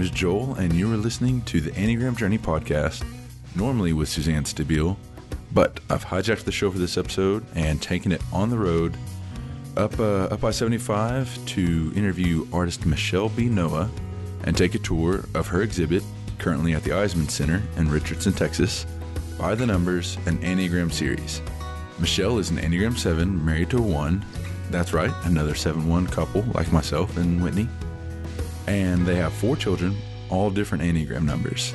name is Joel, and you are listening to the Enneagram Journey podcast, normally with Suzanne Stabile, but I've hijacked the show for this episode and taken it on the road up uh, up I 75 to interview artist Michelle B. Noah and take a tour of her exhibit, currently at the Eisemann Center in Richardson, Texas, by the Numbers, an Enneagram series. Michelle is an Enneagram 7, married to a 1. That's right, another 7 1 couple like myself and Whitney. And they have four children, all different Enneagram numbers.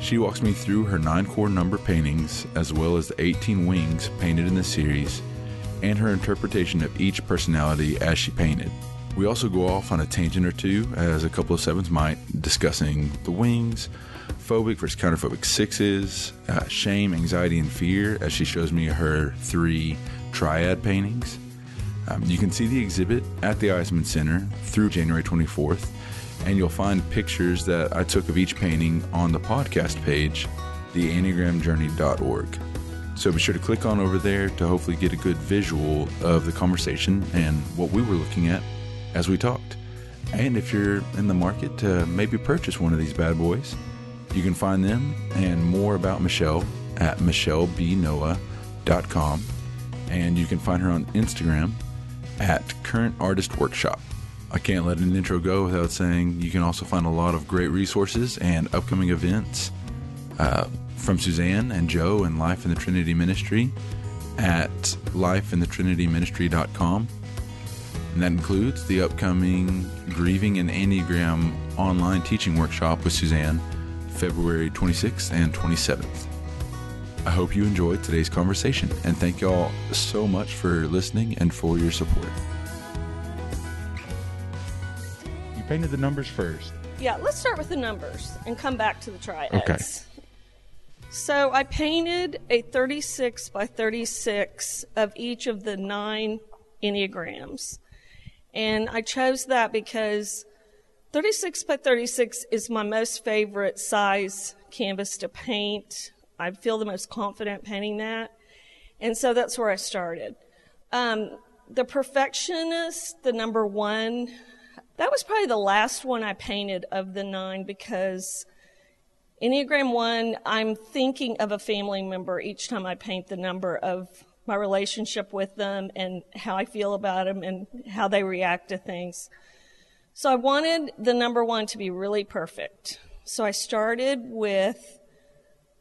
She walks me through her nine core number paintings, as well as the 18 wings painted in the series, and her interpretation of each personality as she painted. We also go off on a tangent or two, as a couple of sevens might, discussing the wings, phobic versus counterphobic sixes, uh, shame, anxiety, and fear, as she shows me her three triad paintings. Um, you can see the exhibit at the Eisemann Center through January 24th, and you'll find pictures that I took of each painting on the podcast page, theenneagramjourney.org. So be sure to click on over there to hopefully get a good visual of the conversation and what we were looking at as we talked. And if you're in the market to maybe purchase one of these bad boys, you can find them and more about Michelle at michellebnoah.com. And you can find her on Instagram at Current Artist Workshop. I can't let an intro go without saying you can also find a lot of great resources and upcoming events uh, from Suzanne and Joe and Life in the Trinity Ministry at lifeinthetrinityministry.com. And that includes the upcoming Grieving and Enneagram online teaching workshop with Suzanne, February 26th and 27th. I hope you enjoyed today's conversation and thank y'all so much for listening and for your support. You painted the numbers first. Yeah, let's start with the numbers and come back to the triads. Okay. So I painted a 36 by 36 of each of the nine Enneagrams. And I chose that because 36 by 36 is my most favorite size canvas to paint. I feel the most confident painting that. And so that's where I started. Um, the Perfectionist, the number one, that was probably the last one I painted of the nine because Enneagram one, I'm thinking of a family member each time I paint the number of my relationship with them and how I feel about them and how they react to things. So I wanted the number one to be really perfect. So I started with,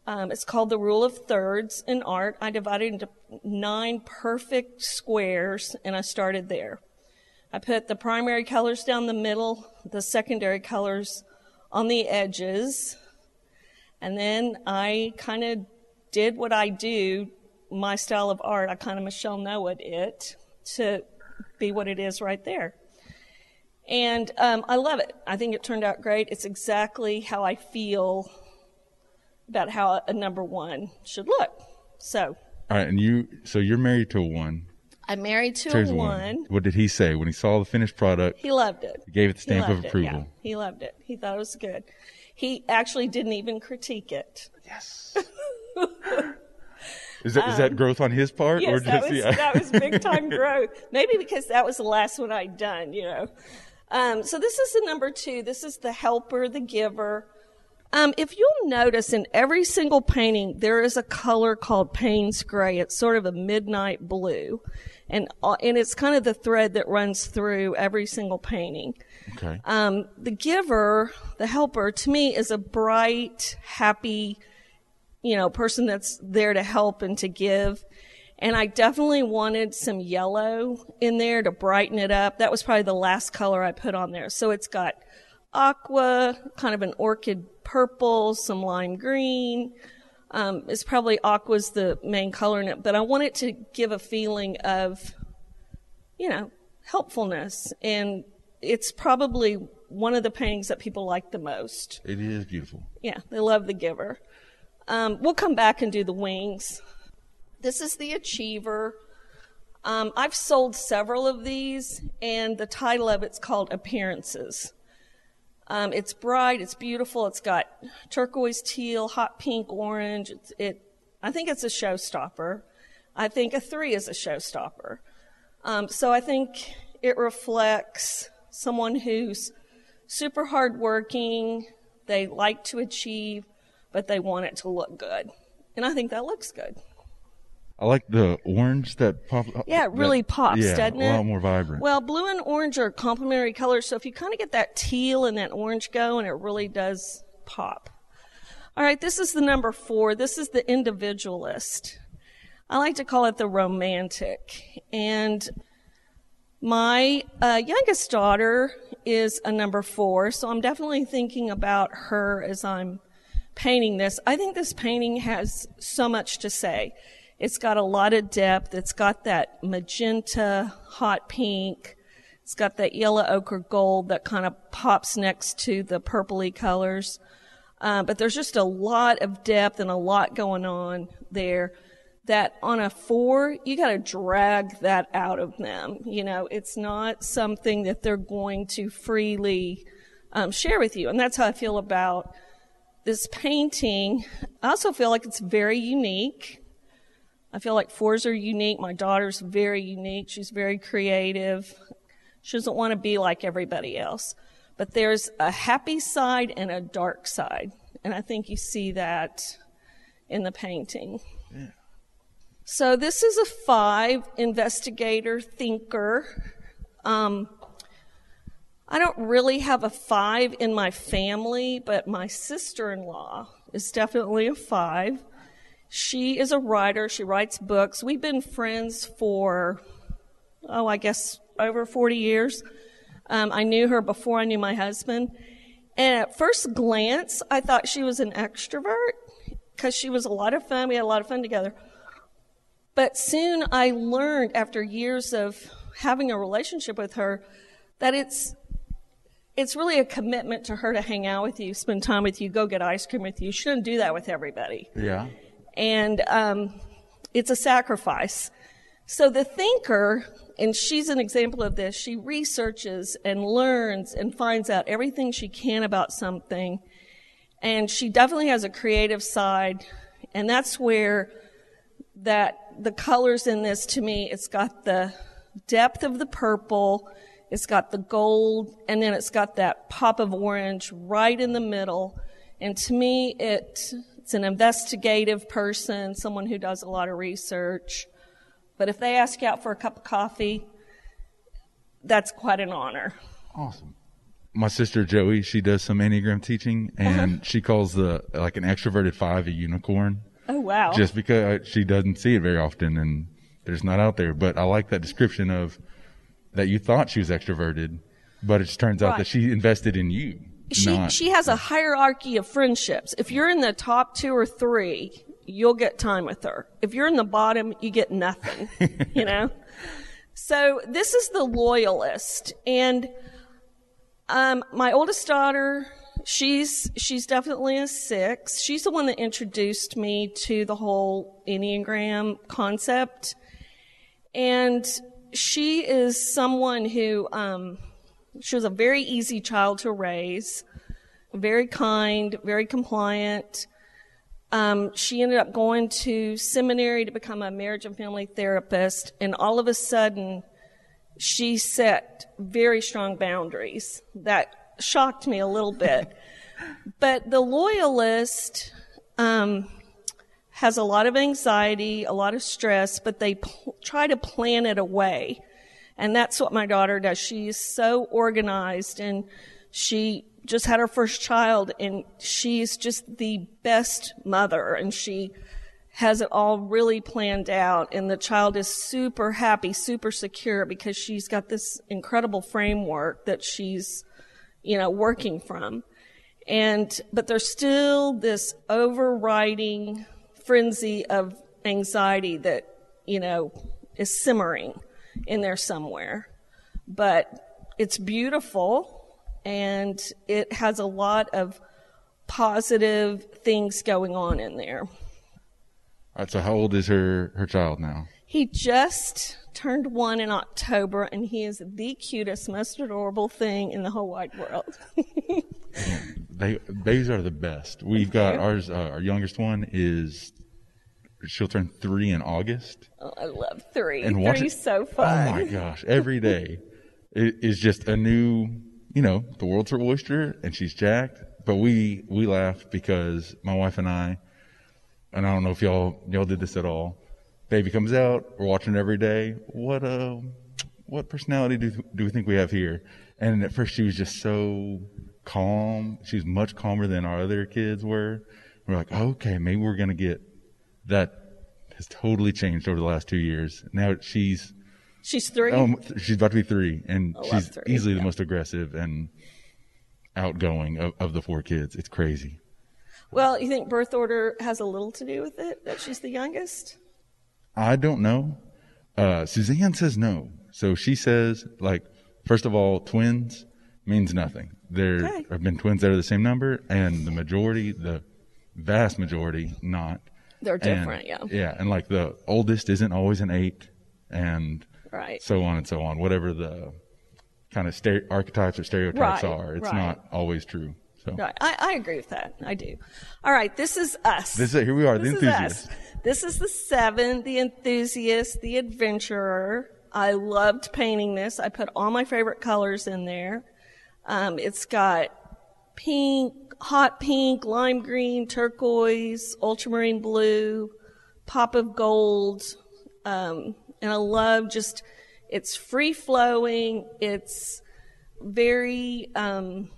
um, it's called the rule of thirds in art. I divided into nine perfect squares and I started there. I put the primary colors down the middle, the secondary colors on the edges, and then I kind of did what I do my style of art, I kind of Michelle Noah it to be what it is right there. And um, I love it. I think it turned out great. It's exactly how I feel about how a number one should look. So. All right, and you. So you're married to a one. I'm married to a one. What did he say when he saw the finished product? He loved it. He gave it the stamp of approval. It, yeah. He loved it. He thought it was good. He actually didn't even critique it. Yes. Is that, um, is that growth on his part? Yes, or that, was, that was big time growth. Maybe because that was the last one I'd done, you know. Um, so this is the number two. This is the helper, the giver. Um, if you'll notice in every single painting, there is a color called Payne's gray. It's sort of a midnight blue. And, uh, and it's kind of the thread that runs through every single painting. Okay. Um, the giver, the helper, to me is a bright, happy, you know, person that's there to help and to give. And I definitely wanted some yellow in there to brighten it up. That was probably the last color I put on there. So it's got aqua, kind of an orchid purple, some lime green. Um, it's probably aqua's the main color in it, but I want it to give a feeling of, you know, helpfulness. And it's probably one of the paintings that people like the most. It is beautiful. Yeah, they love the giver. Um, we'll come back and do the wings. This is the Achiever. Um, I've sold several of these, and the title of it's called Appearances. Um, it's bright, it's beautiful, it's got turquoise, teal, hot pink, orange. It, I think it's a showstopper. I think a three is a showstopper. Um, so I think it reflects someone who's super hardworking. They like to achieve, but they want it to look good. And I think that looks good. I like the orange that pops. Yeah, it really that, pops, yeah, doesn't it? a lot more vibrant. Well, blue and orange are complementary colors, so if you kind of get that teal and that orange going, it really does pop. All right, this is the number four. This is the individualist. I like to call it the romantic. And my uh, youngest daughter is a number four, so I'm definitely thinking about her as I'm painting this. I think this painting has so much to say. It's got a lot of depth. It's got that magenta, hot pink. It's got that yellow ochre gold that kind of pops next to the purpley colors. Uh, but there's just a lot of depth and a lot going on there that on a four, you got to drag that out of them. You know, it's not something that they're going to freely um, share with you. And that's how I feel about this painting. I also feel like it's very unique. I feel like fours are unique. My daughter's very unique. She's very creative. She doesn't want to be like everybody else. But there's a happy side and a dark side. And I think you see that in the painting. Yeah. So this is a five investigator thinker. Um, I don't really have a five in my family, but my sister in law is definitely a five. She is a writer. She writes books. We've been friends for, oh, I guess over 40 years. Um, I knew her before I knew my husband. And at first glance, I thought she was an extrovert because she was a lot of fun. We had a lot of fun together. But soon I learned after years of having a relationship with her that it's it's really a commitment to her to hang out with you, spend time with you, go get ice cream with you. She doesn't do that with everybody. Yeah. And um, it's a sacrifice. So the thinker, and she's an example of this, she researches and learns and finds out everything she can about something. And she definitely has a creative side. And that's where that the colors in this to me, it's got the depth of the purple, it's got the gold, and then it's got that pop of orange right in the middle. And to me, it, it's an investigative person, someone who does a lot of research. But if they ask you out for a cup of coffee, that's quite an honor. Awesome. My sister Joey, she does some Enneagram teaching and Uh-huh. she calls the like an extroverted five a unicorn. Oh, wow. Just because she doesn't see it very often and there's not out there. But I like that description of that you thought she was extroverted, but it just turns out that she invested in you. She not, she has a hierarchy of friendships. If you're in the top two or three, you'll get time with her. If you're in the bottom, you get nothing. you know. So this is the loyalist, and um, my oldest daughter, she's she's definitely a six. She's the one that introduced me to the whole enneagram concept, and she is someone who. Um, she was a very easy child to raise, very kind, very compliant. Um, she ended up going to seminary to become a marriage and family therapist, and all of a sudden, she set very strong boundaries that shocked me a little bit. but the loyalist um, has a lot of anxiety, a lot of stress, but they pl- try to plan it away. And that's what my daughter does. She's so organized and she just had her first child and she's just the best mother and she has it all really planned out and the child is super happy, super secure because she's got this incredible framework that she's, you know, working from. And, but there's still this overriding frenzy of anxiety that, you know, is simmering in there somewhere. But it's beautiful and it has a lot of positive things going on in there. All right, so how old is her her child now? He just turned one in October and he is the cutest, most adorable thing in the whole wide world. They babies are the best. We've got ours. Uh, our youngest one is she'll turn three in August. oh, I love three. And Three's it- so Oh my gosh! Every day it is just a new you know, the world's her oyster and she's jacked. But we, we laugh because my wife and I, and I don't know if y'all, y'all did this at all. Baby comes out, we're watching it every day. What, uh, what personality do, do we think we have here? And at first she was just so calm. She's much calmer than our other kids were. We're like, okay, maybe we're going to get that has totally changed over the last two years. Now she's, She's three. Oh, she's about to be three, and Oh, she's three, easily the most aggressive and outgoing of, of the four kids. It's crazy. Well, you think birth order has a little to do with it that she's the youngest? I don't know. Uh, Suzanne says no. So she says, like, first of all, twins means nothing. There Okay. have been twins that are the same number, and the majority, the vast majority, not. They're And- different, yeah. Yeah, and like the oldest isn't always an eight, and Right. so on and so on. Whatever the kind of stere- archetypes or stereotypes Right, are, it's right. not always true. So Right. I, I agree with that. I do. All right. This is us. this is here we are, the This is enthusiasts. us. This is the seven, the enthusiast, the adventurer. I loved painting this. I put all my favorite colors in there. Um, it's got pink, hot pink, lime green, turquoise, ultramarine blue, pop of gold. Um, and I love just, it's free flowing. It's very, um,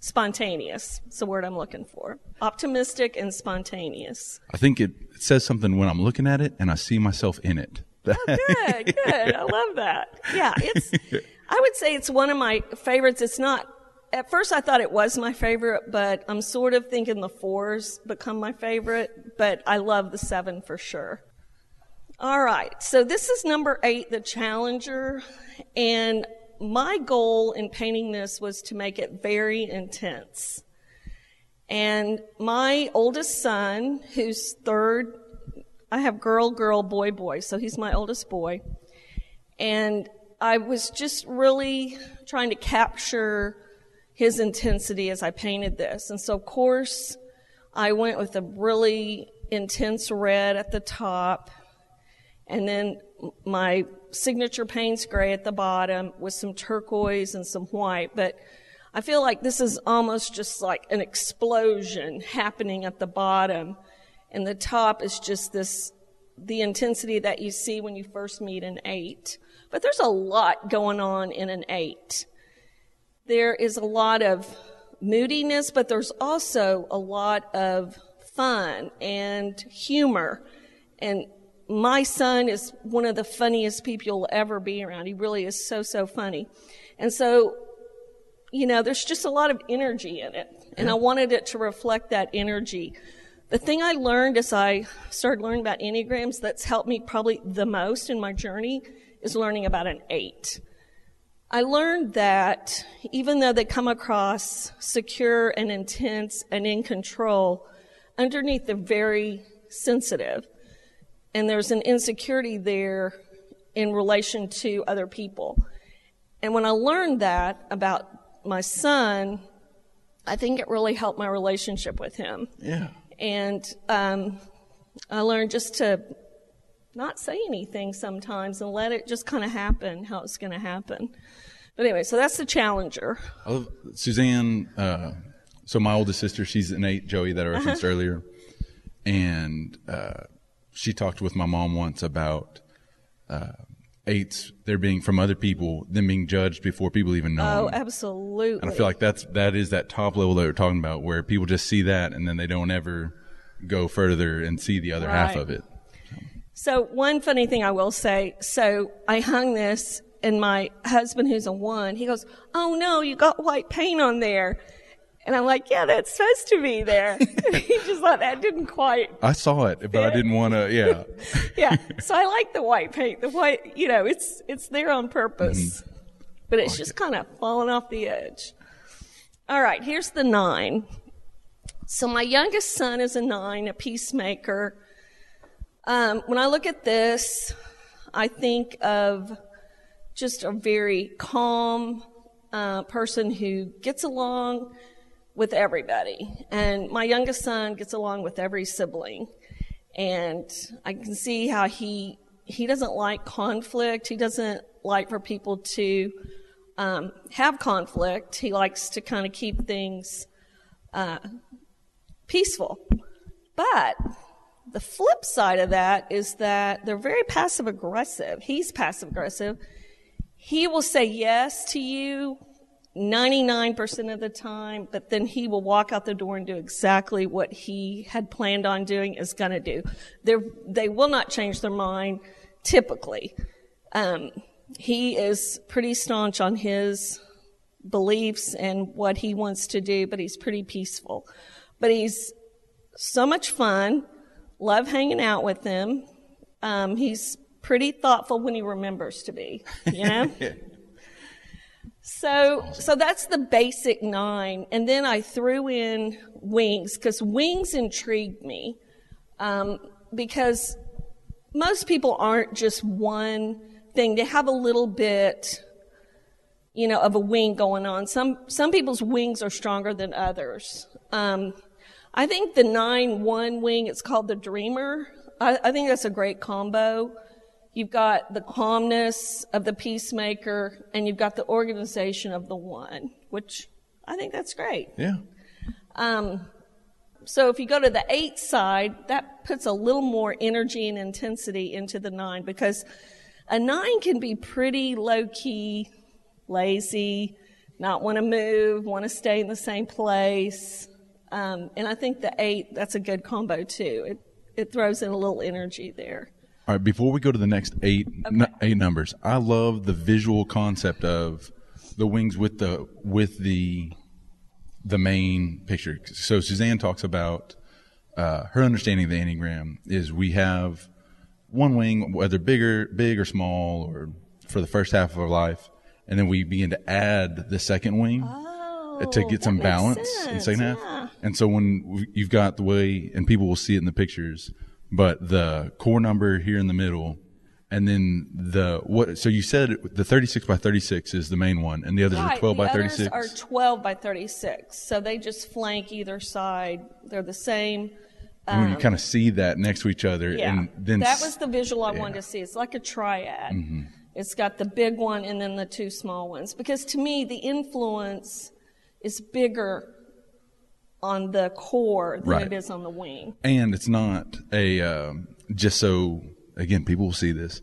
spontaneous. It's the word I'm looking for. Optimistic and spontaneous. I think it, it says something when I'm looking at it and I see myself in it. Good, good. I love that. Yeah, it's. I would say it's one of my favorites. It's not. At first, I thought it was my favorite, but I'm sort of thinking the fours become my favorite. But I love the seven for sure. All right, so this is number eight, the Challenger, and my goal in painting this was to make it very intense. And my oldest son, who's third I have girl, girl, boy, boy. So he's my oldest boy. And I was just really trying to capture his intensity as I painted this. And so, of course, I went with a really intense red at the top. And then my signature Payne's gray at the bottom with some turquoise and some white. But I feel like this is almost just like an explosion happening at the bottom. And the top is just this, the intensity that you see when you first meet an eight. But there's a lot going on in an eight. There is a lot of moodiness, but there's also a lot of fun and humor. And my son is one of the funniest people you'll ever be around. He really is so, so funny. And so, you know, there's just a lot of energy in it. And I wanted it to reflect that energy. The thing I learned as I started learning about Enneagrams that's helped me probably the most in my journey is learning about an eight. I learned that even though they come across secure and intense and in control, underneath they're very sensitive. And there's an insecurity there in relation to other people. And when I learned that about my son, I think it really helped my relationship with him. Yeah. And um, I learned just to not say anything sometimes and let it just kind of happen how it's going to happen. But anyway, so that's the challenger. Love Suzanne. Uh, so my oldest sister, she's an eight, Joey, that I referenced earlier, and uh, she talked with my mom once about uh, eights. They're being from other people, them being judged before people even know. Oh, them. absolutely. And I feel like that's that is that top level that we're talking about, where people just see that and then they don't ever go further and see the other half of it. So one funny thing I will say, so I hung this and my husband who's a one, he goes, Oh no, you got white paint on there. And I'm like, yeah, that's supposed to be there. he just thought that didn't quite, I saw it, but I didn't want to. Yeah, yeah. So I like the white paint. The white, you know, it's, it's there on purpose, but it's just kind of falling off the edge. All right. Here's the nine. So my youngest son is a nine, a peacemaker. Um, when I look at this, I think of just a very calm uh, person who gets along with everybody. And my youngest son gets along with every sibling. And I can see how he he doesn't like conflict. He doesn't like for people to um, have conflict. He likes to kind of keep things uh, peaceful. But the flip side of that is that they're very passive aggressive. He's passive aggressive. He will say yes to you 99% of the time, but then he will walk out the door and do exactly what he had planned on doing is going to do. They're, they will not change their mind typically. Um, he is pretty staunch on his beliefs and what he wants to do, but he's pretty peaceful. But he's so much fun. Love hanging out with him. Um, he's pretty thoughtful when he remembers to be, you know? so, so that's the basic nine. And then I threw in wings because wings intrigued me. Um, because most people aren't just one thing. They have a little bit, you know, of a wing going on. Some, some people's wings are stronger than others. Um, I think the 9-1 wing, it's called the Dreamer. I, I think that's a great combo. You've got the calmness of the peacemaker, and you've got the organization of the one, which I think that's great. Yeah. Um, so if you go to the eight side, that puts a little more energy and intensity into the nine because a nine can be pretty low key, lazy, not want to move, want to stay in the same place. Um, and I think the eight, that's a good combo too. It, it throws in a little energy there. All right, before we go to the next eight n- eight numbers, I love the visual concept of the wings with the with the the main picture. So Suzanne talks about uh, her understanding of the enneagram is we have one wing, whether bigger, big or small, or for the first half of our life, and then we begin to add the second wing Oh, to get some balance in the second half. And so when you've got the way, and people will see it in the pictures, but the core number here in the middle, and then the what? So you said the 36 by 36 is the main one, and the others are Right, 12 the by others 36. are 12 by 36. So they just flank either side. They're the same. and when you kind of see that next to each other, um, Yeah. and then that was the visual I yeah. wanted to see. It's like a triad. Mm-hmm. It's got the big one and then the two small ones. Because to me, the influence is bigger on the core than Right. it is on the wing. and it's not a um, just so again people will see this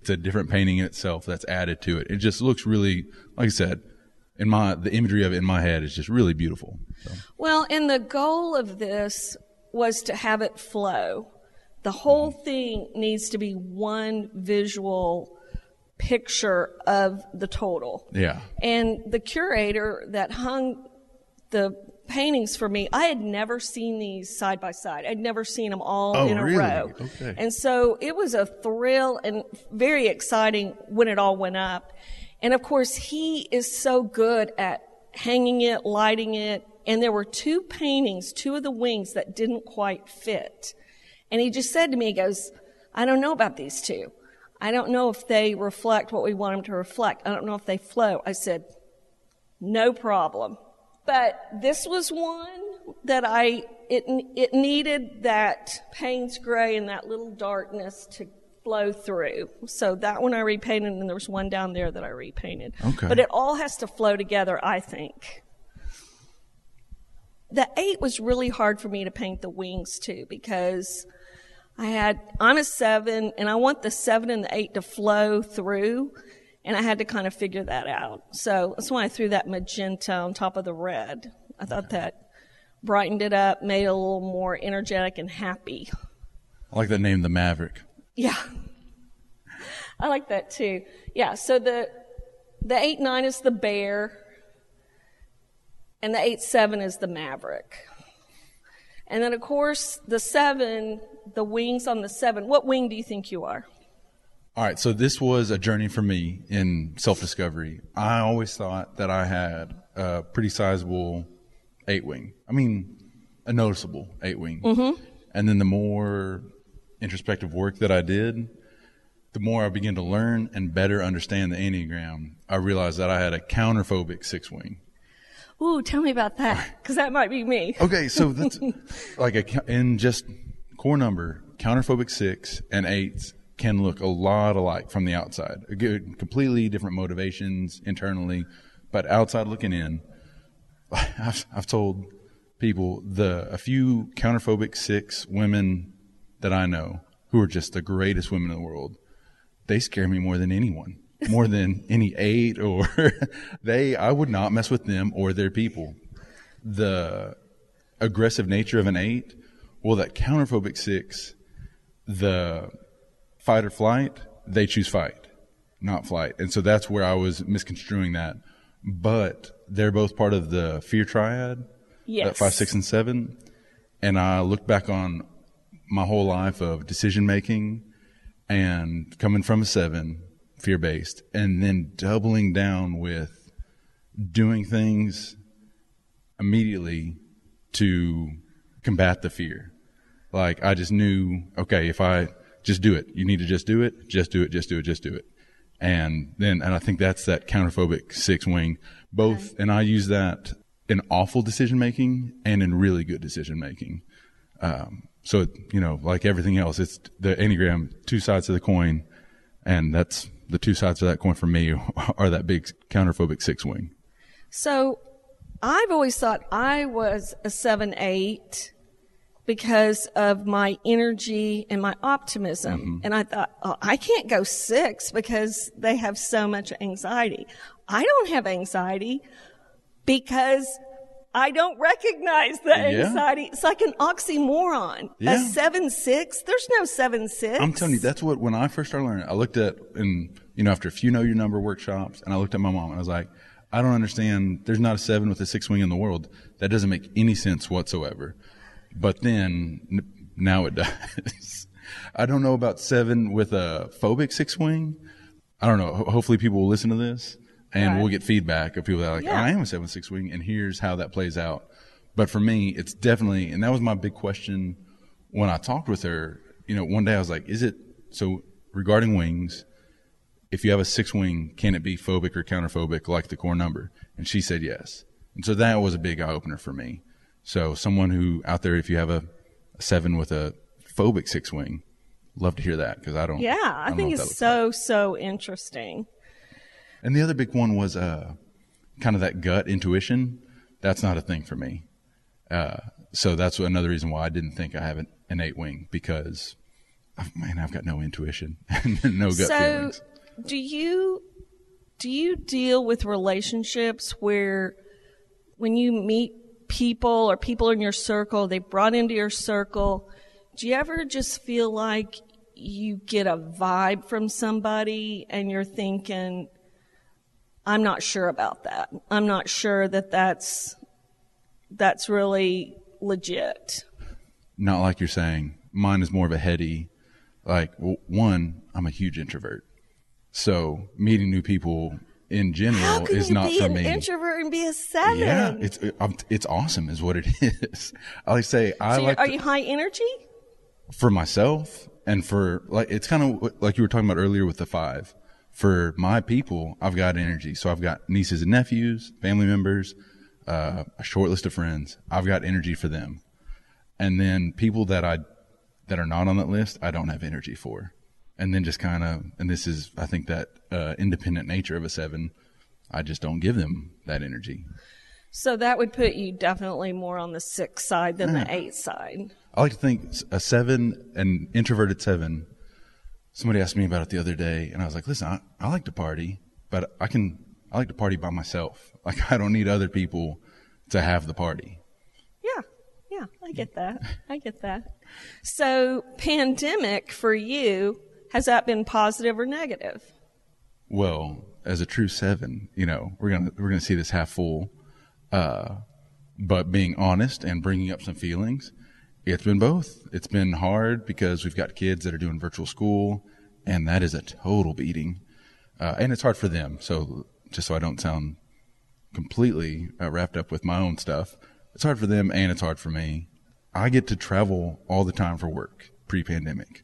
it's a different painting in itself that's added to it it just looks really like i said in my the imagery of it in my head is just really beautiful so, Well, and the goal of this was to have it flow. The whole thing needs to be one visual picture of the total. yeah And the curator that hung the paintings for me, I had never seen these side by side. I'd never seen them all Oh, in a really? row. Okay. And so it was a thrill and very exciting when it all went up. And of course, he is so good at hanging it, lighting it. And there were two paintings, two of the wings that didn't quite fit. And he just said to me, he goes, I don't know about these two. I don't know if they reflect what we want them to reflect. I don't know if they flow. I said, no problem. But this was one that I, it, it needed that Payne's gray and that little darkness to flow through. So that one I repainted and there was one down there that I repainted. Okay. But it all has to flow together, I think. The eight was really hard for me to paint the wings too because I had, I'm a seven and I want the seven and the eight to flow through and I had to kind of figure that out. So that's why I threw that magenta on top of the red. I thought that brightened it up, made it a little more energetic and happy. i like that name the maverick Yeah. I like that too. Yeah, so the the eight nine is the bear and the eight seven is the maverick. And then of course the seven, the wings on the seven. What wing do you think you are? All right so this was a journey for me in self-discovery i always thought that i had a pretty sizable eight wing i mean a noticeable eight wing mm-hmm. and then the more introspective work that i did the more I began to learn and better understand the Enneagram, I realized that I had a counterphobic six wing. Ooh, tell me about that, because that might be me. Okay, so that's like a, in just core number, counterphobic six and eights can look a lot alike from the outside. Completely different motivations internally, but outside looking in, I've, I've told people the a few counterphobic six women that I know who are just the greatest women in the world. They scare me more than anyone, more than any eight or they. I would not mess with them or their people. The aggressive nature of an eight, well, that counterphobic six, the fight or flight, they choose fight, not flight. And so that's where I was misconstruing that. But they're both part of the fear triad, Yes. that five, six, and seven. And I looked back on my whole life of decision making and coming from a seven, fear based, and then doubling down with doing things immediately to combat the fear. Like I just knew, okay, if I just do it, you need to just do it, just do it, just do it, just do it. And then, and I think that's that counterphobic six wing, both, and I use that in awful decision making and in really good decision making. Um, so, you know, like everything else, it's the Enneagram, two sides of the coin. And that's the two sides of that coin for me are that big counterphobic six wing. So I've always thought I was a seven eight because of my energy and my optimism. Mm-hmm. And I thought, oh, I can't go six because they have so much anxiety. I don't have anxiety because I don't recognize the Yeah. anxiety. It's like an oxymoron. Yeah. A seven six? There's no seven six. I'm telling you, that's what when I first started learning, I looked at and you know after a few know your number workshops, and I looked at my mom and I was like, I don't understand. There's not a seven with a six wing in the world. That doesn't make any sense whatsoever. But then n- now it does. I don't know about seven with a phobic six wing. I don't know. Ho- hopefully, people will listen to this and Right. we'll get feedback of people that are like, Yeah. I am a seven six wing, and here's how that plays out. But for me, it's definitely, and that was my big question when I talked with her. You know, one day I was like, "Is it so regarding wings? If you have a six wing, can it be phobic or counterphobic like the core number?" And she said yes. And so that was a big eye opener for me. So someone who out there, if you have a, a seven with a phobic six wing, love to hear that because I don't. yeah, I, don't think know what that it's looks like. so, so interesting. And the other big one was uh, kind of that gut intuition. That's not a thing for me. Uh, so that's another reason why I didn't think I have an, an eight wing because, man, I've got no intuition and no gut so feelings. do you do you deal with relationships where when you meet people or people in your circle they brought into your circle do you ever just feel like you get a vibe from somebody and you're thinking i'm not sure about that i'm not sure that that's that's really legit Not like you're saying. Mine is more of a heady, like, one, I'm a huge introvert. So meeting new people in how general can is you not be for an me. introvert and be a seven? yeah, it's it's awesome, is what it is. I like to say I so like are to- you high energy? For myself and for like it's kind of like you were talking about earlier with the five. For my people i've got energy. So i've got nieces and nephews family members uh, a short list of friends. I've got energy for them. And then people that i that are not on that list i don't have energy for. And then just kind of and this is i think that uh, independent nature of a seven i just don't give them that energy So that would put you definitely more on the six side than the eight side. I like to think a seven, an introverted seven. Somebody asked me about it the other day, and I was like, "Listen, I, I like to party, but I can. I like to party by myself. Like I don't need other people to have the party." Yeah, yeah, I get that. I get that. So, pandemic for you, has that been positive or negative? Well, as a true seven, you know, we're gonna we're gonna see this half full. Uh, but being honest and bringing up some feelings, it's been both. It's been hard because we've got kids that are doing virtual school, and that is a total beating. Uh, and it's hard for them. So just so I don't sound completely uh, wrapped up with my own stuff, it's hard for them and it's hard for me. I get to travel all the time for work pre-pandemic.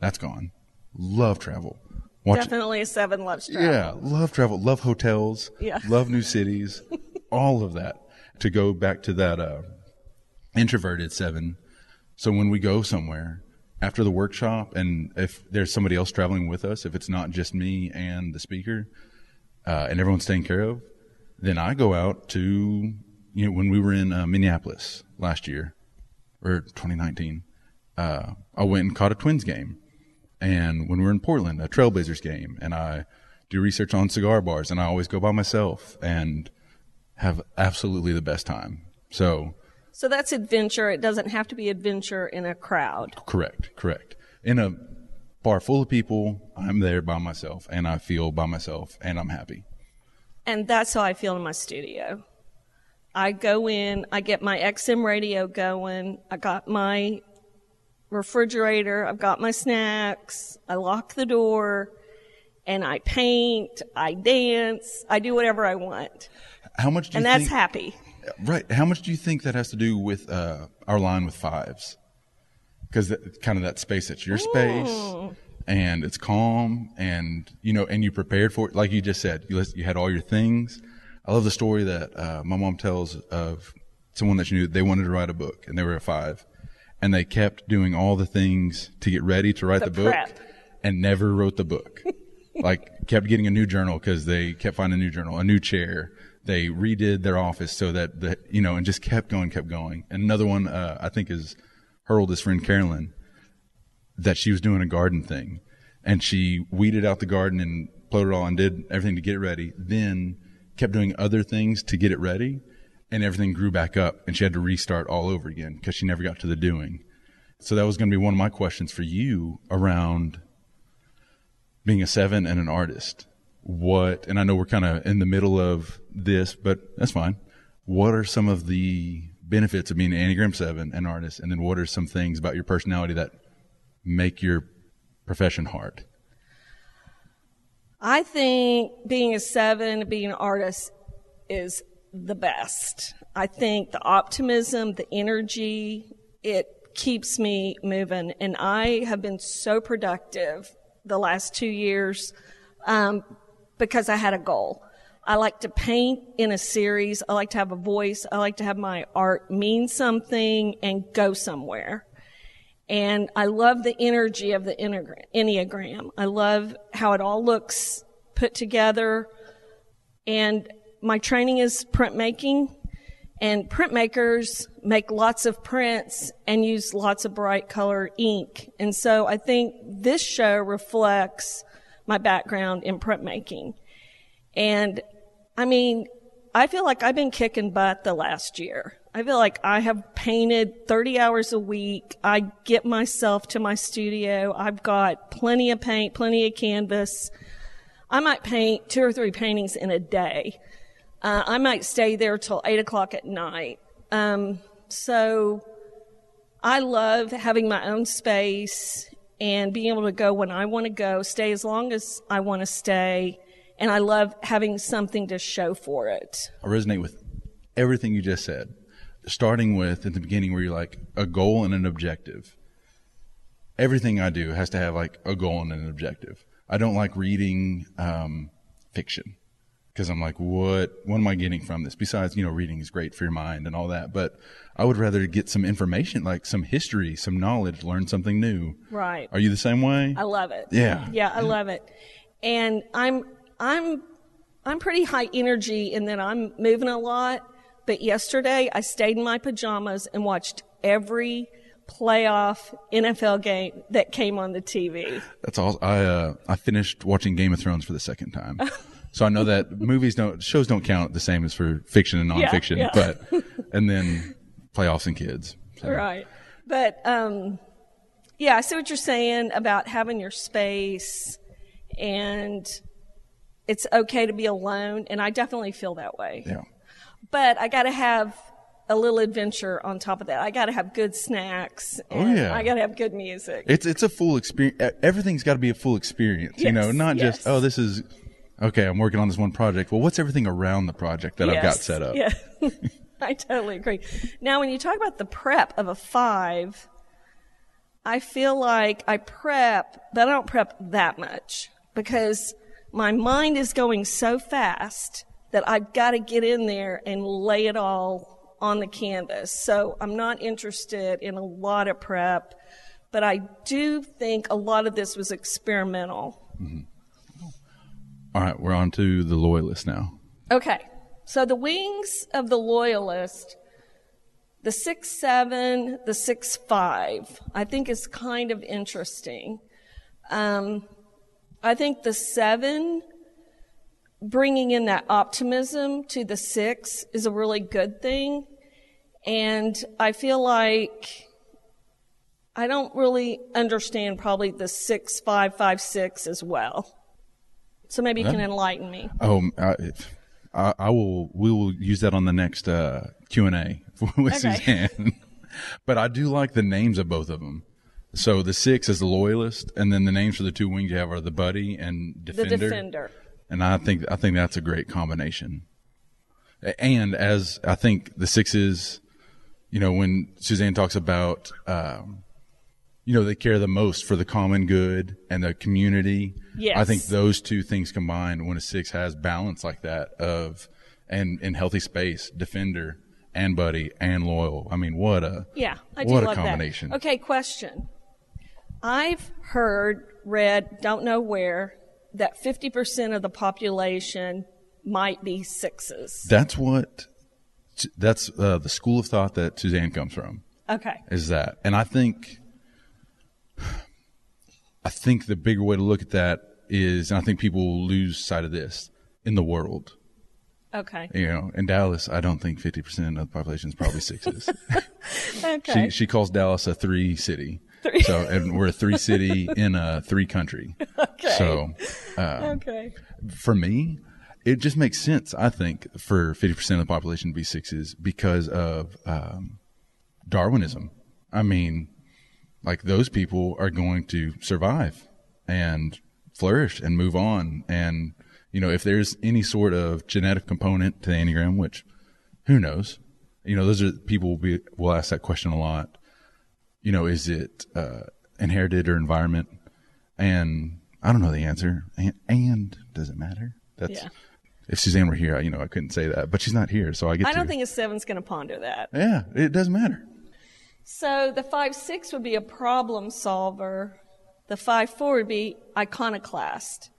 That's gone. Love travel. Watch, Definitely a seven loves travel. yeah, love travel, love hotels, Yeah. love new cities, all of that. To go back to that uh, introverted seven. So when we go somewhere, after the workshop, and if there's somebody else traveling with us, if it's not just me and the speaker, uh, and everyone's taken care of, then I go out to you know when we were in uh, Minneapolis last year or 2019, uh, I went and caught a Twins game, and when we're in Portland, a Trailblazers game, and I do research on cigar bars, and I always go by myself and have absolutely the best time. So So that's adventure. It doesn't have to be adventure in a crowd. Correct, correct. In a bar full of people, I'm there by myself and I feel by myself and I'm happy. And that's how I feel in my studio. I go in, I get my XM radio going, I got my refrigerator, I've got my snacks, I lock the door, and I paint, I dance, I do whatever I want. How much do you And that's think, happy. Right. How much do you think that has to do with uh, our line with fives? Because kind of that space, that's your space, Mm. and it's calm, and you know, and you prepared for it, like you just said. You list, you had all your things. I love the story that uh, my mom tells of someone that she knew. They wanted to write a book, and they were a five, and they kept doing all the things to get ready to write The the, book, prep. and never wrote the book. like kept getting a new journal because they kept finding a new journal, a new chair. They redid their office so that the you know, and just kept going, kept going. And another one uh, I think is her oldest friend Carolyn, that she was doing a garden thing, and she weeded out the garden and plowed it all and did everything to get it ready. Then kept doing other things to get it ready, and everything grew back up, and she had to restart all over again because she never got to the doing. So that was going to be one of my questions for you around being a seven and an artist. What, and I know we're kind of in the middle of this, but that's fine. What are some of the benefits of being an Enneagram seven and artist? And then what are some things about your personality that make your profession hard? I think being a seven, being an artist is the best. I think the optimism, the energy, it keeps me moving. And I have been so productive the last two years um, because I had a goal. I like to paint in a series. I like to have a voice. I like to have my art mean something and go somewhere. And I love the energy of the Enneagram. I love how it all looks put together. And my training is printmaking. And printmakers make lots of prints and use lots of bright color ink. And so I think this show reflects my background in printmaking. And I mean, I feel like I've been kicking butt the last year. I feel like I have painted 30 hours a week. I get myself to my studio. I've got plenty of paint, plenty of canvas. I might paint two or three paintings in a day. Uh, I might stay there till eight o'clock at night. Um, so I love having my own space and being able to go when I want to go, stay as long as I want to stay, and I love having something to show for it. I resonate with everything you just said. Starting with at the beginning where you're like a goal and an objective. Everything I do has to have like a goal and an objective. I don't like reading um, fiction because I'm like, what? What am I getting from this? Besides, you know, reading is great for your mind and all that, but I would rather get some information, like some history, some knowledge, learn something new. Right. Are you the same way? I love it. Yeah. Yeah, I love it. And I'm I'm I'm pretty high energy in that I'm moving a lot. But yesterday I stayed in my pajamas and watched every playoff NFL game that came on the TV. That's all. I uh, I finished watching Game of Thrones for the second time, so I know that movies don't shows don't count the same as for fiction and nonfiction. yeah. But and then playoffs and kids. So, Right. But um, yeah, I see what you're saying about having your space and it's okay to be alone. And I definitely feel that way. Yeah. But I got to have a little adventure on top of that. I got to have good snacks. Oh, yeah. I got to have good music. It's it's a full experience. Everything's got to be a full experience. you know, Yes, not just oh this is okay. I'm working on this one project. Well, what's everything around the project that I've got set up? Yeah. I totally agree. Now, when you talk about the prep of a five, I feel like I prep, but I don't prep that much because my mind is going so fast that I've got to get in there and lay it all on the canvas. So I'm not interested in a lot of prep but I do think a lot of this was experimental. Mm-hmm. All right, we're on to the loyalist now. Okay, so the wings of the loyalist, the six seven, the six five, I think is kind of interesting. Um, I think the seven, bringing in that optimism to the six, is a really good thing, and I feel like I don't really understand probably the six five five six as well. So maybe you can enlighten me. Oh, I, I, I will. We will use that on the next uh, Q and A with Okay. Suzanne. but I do like the names of both of them. So the six is the loyalist, and then the names for the two wings you have are the buddy and The defender. defender. And I think I think that's a great combination. A- And as I think the sixes, you know, when Suzanne talks about, um, you know, they care the most for the common good and the community. Yes. I think those two things combined, when a six has balance like that of, and in healthy space, defender and buddy and loyal. I mean, what a Yeah, I do what a combination. that. Okay, question. I've heard, read, don't know where, that 50% of the population might be sixes. That's what. That's uh, the school of thought that Suzanne comes from. Okay. is that. And I think, I think the bigger way to look at that is, and I think people will lose sight of this in the world. Okay. You know, in Dallas, I don't think 50% of the population is probably sixes. Okay. she, she calls Dallas a three city. Three. So, and we're a three city in a three country. Okay. So, okay. for me, it just makes sense, I think, for 50% of the population to be sixes because of um, Darwinism. I mean, like those people are going to survive and flourish and move on. And, you know, if there's any sort of genetic component to the Enneagram, which who knows, you know, those are people will be, will ask that question a lot. You know, is it uh, inherited or environment? And I don't know the answer. And, and does it matter? That's Yeah. if Suzanne were here, I- you know, I couldn't say that, but she's not here, so I get I don't think a seven's going to ponder that. Yeah, it doesn't matter. So the five six would be a problem solver. The five four would be iconoclast.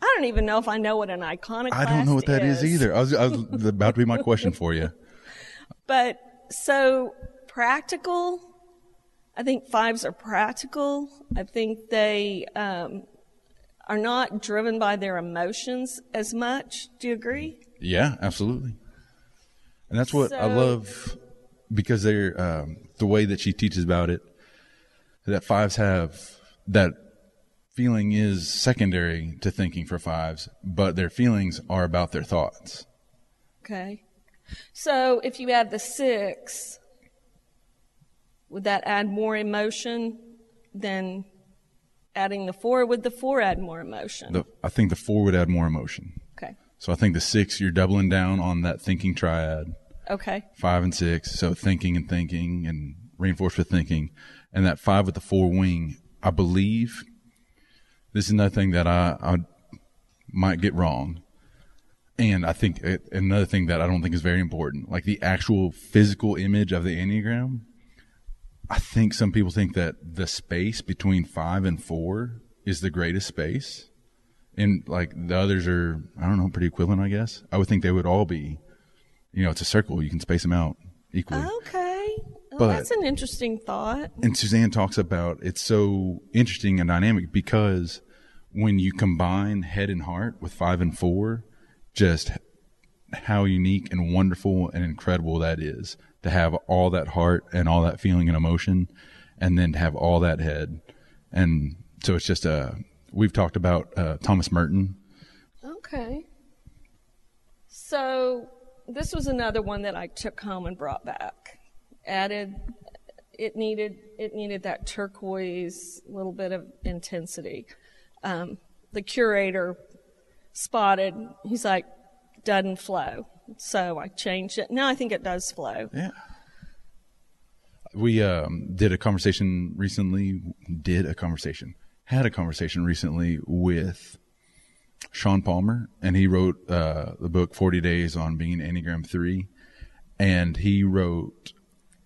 I don't even know if I know what an iconoclast is. I don't know what that is either. I was, I was about to be my question for you. But so practical, I think fives are practical. I think they um, are not driven by their emotions as much. Do you agree? Yeah, absolutely. And that's what I love because they're um, the way that she teaches about it. That fives have that feeling is secondary to thinking for fives, but their feelings are about their thoughts. Okay. So if you add the six, would that add more emotion than adding the four? Would the four add more emotion? The, I think the four would add more emotion. okay. So I think the six, you're doubling down on that thinking triad. Okay. five and six. So thinking and thinking and reinforced with thinking. And that five with the four wing, I believe this is another thing that I, I might get wrong. And I think it, another thing that I don't think is very important, like the actual physical image of the Enneagram. I think some people think that the space between five and four is the greatest space. And like the others are, I don't know, pretty equivalent, I guess. I would think they would all be you know, it's a circle. You can space them out equally. Okay. Well, But- that's an interesting thought. And Suzanne talks about it's so interesting and dynamic because when you combine head and heart with five and four, just how unique and wonderful and incredible that is to have all that heart and all that feeling and emotion and then to have all that head. And so it's just a, we've talked about uh, Thomas Merton. Okay. So this was another one that I took home and brought back. Added, it needed it needed that turquoise little bit of intensity. Um, the curator spotted. He's like, doesn't flow. So I changed it. Now I think it does flow. Yeah. We um, did a conversation recently, did a conversation, had a conversation recently with Sean Palmer, and he wrote uh, the book 40 Days on Being Enneagram 3. And he wrote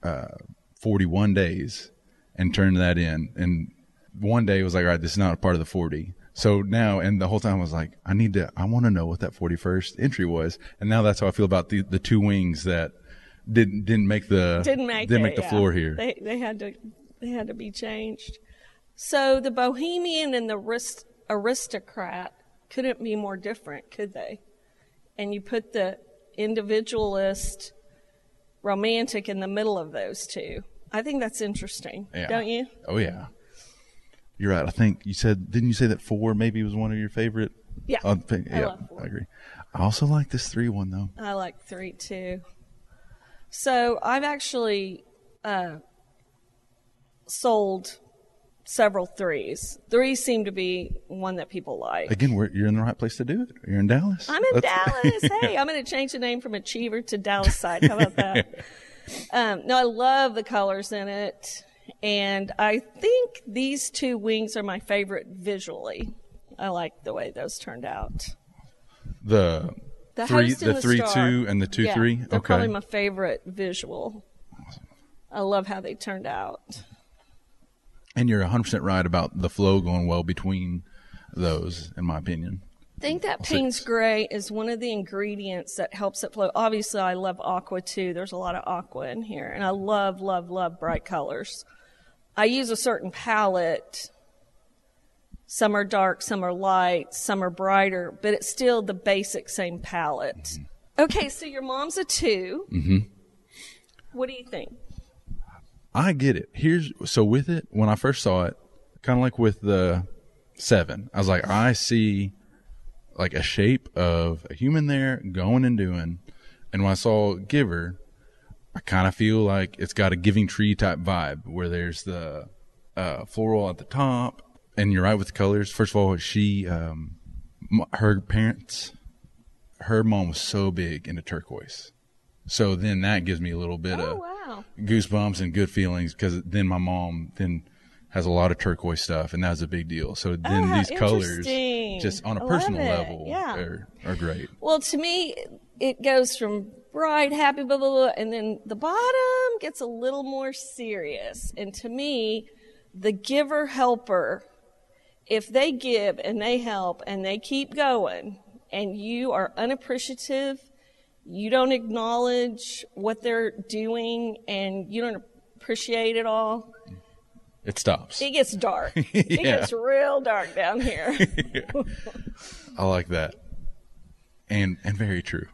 uh, 41 days, and turned that in. And one day was like, all right, this is not a part of the 40. So now, and the whole time I was like, I need to, I want to know what that 41st entry was. And now that's how I feel about the, the two wings that didn't, didn't make the, Didn't make didn't it, make the yeah. floor here. They they had to they had to be changed. So the bohemian and the arist- aristocrat couldn't be more different, could they? And you put the individualist romantic in the middle of those two. I think that's interesting, Yeah. don't you? Oh yeah. You're right. I think you said, didn't you say that four maybe was one of your favorite? Yeah. Uh, thing- I. I agree. I also like this three one though. I like three too. So I've actually uh, sold several threes. Threes seem to be one that people like. Again, we're, you're in the right place to do it. You're in Dallas. I'm in That's- Dallas. hey, I'm going to change the name from Achiever to Dallas Side. How about that? um, no, I love the colors in it. And I think these two wings are my favorite visually. I like the way those turned out. the The three, the, the three star. two, and the two yeah, three. They're okay. probably my favorite visual. I love how they turned out. And you're 100 percent right about the flow going well between those, in my opinion. I think that Payne's Gray is one of the ingredients that helps it flow. Obviously, I love aqua too. There's a lot of aqua in here, and I love, love, love bright colors. I use a certain palette. Some are dark, some are light, some are brighter, but it's still the basic same palette. Okay, so your mom's a 2 Mm-hmm. What do you think? I get it. Here's so with it when I first saw it, kind of like with the seven. I was like, I see like a shape of a human there going and doing, and when I saw Giver, I kind of feel like it's got a Giving Tree type vibe where there's the uh, floral at the top, and you're right with the colors. First of all, she, um, her parents, her mom was so big into turquoise. So then that gives me a little bit Oh, of wow. Goosebumps and good feelings because then my mom then has a lot of turquoise stuff and that's a big deal. So then Oh, these colors, just on a I personal level, Yeah. are, are great. Well, to me, it goes from bright, happy, blah, blah, blah, and then the bottom gets a little more serious. And to me, the giver helper, if they give and they help and they keep going, and you are unappreciative, you don't acknowledge what they're doing, and you don't appreciate it all, It stops. it gets dark. It gets real dark down here. I like that, and and very true.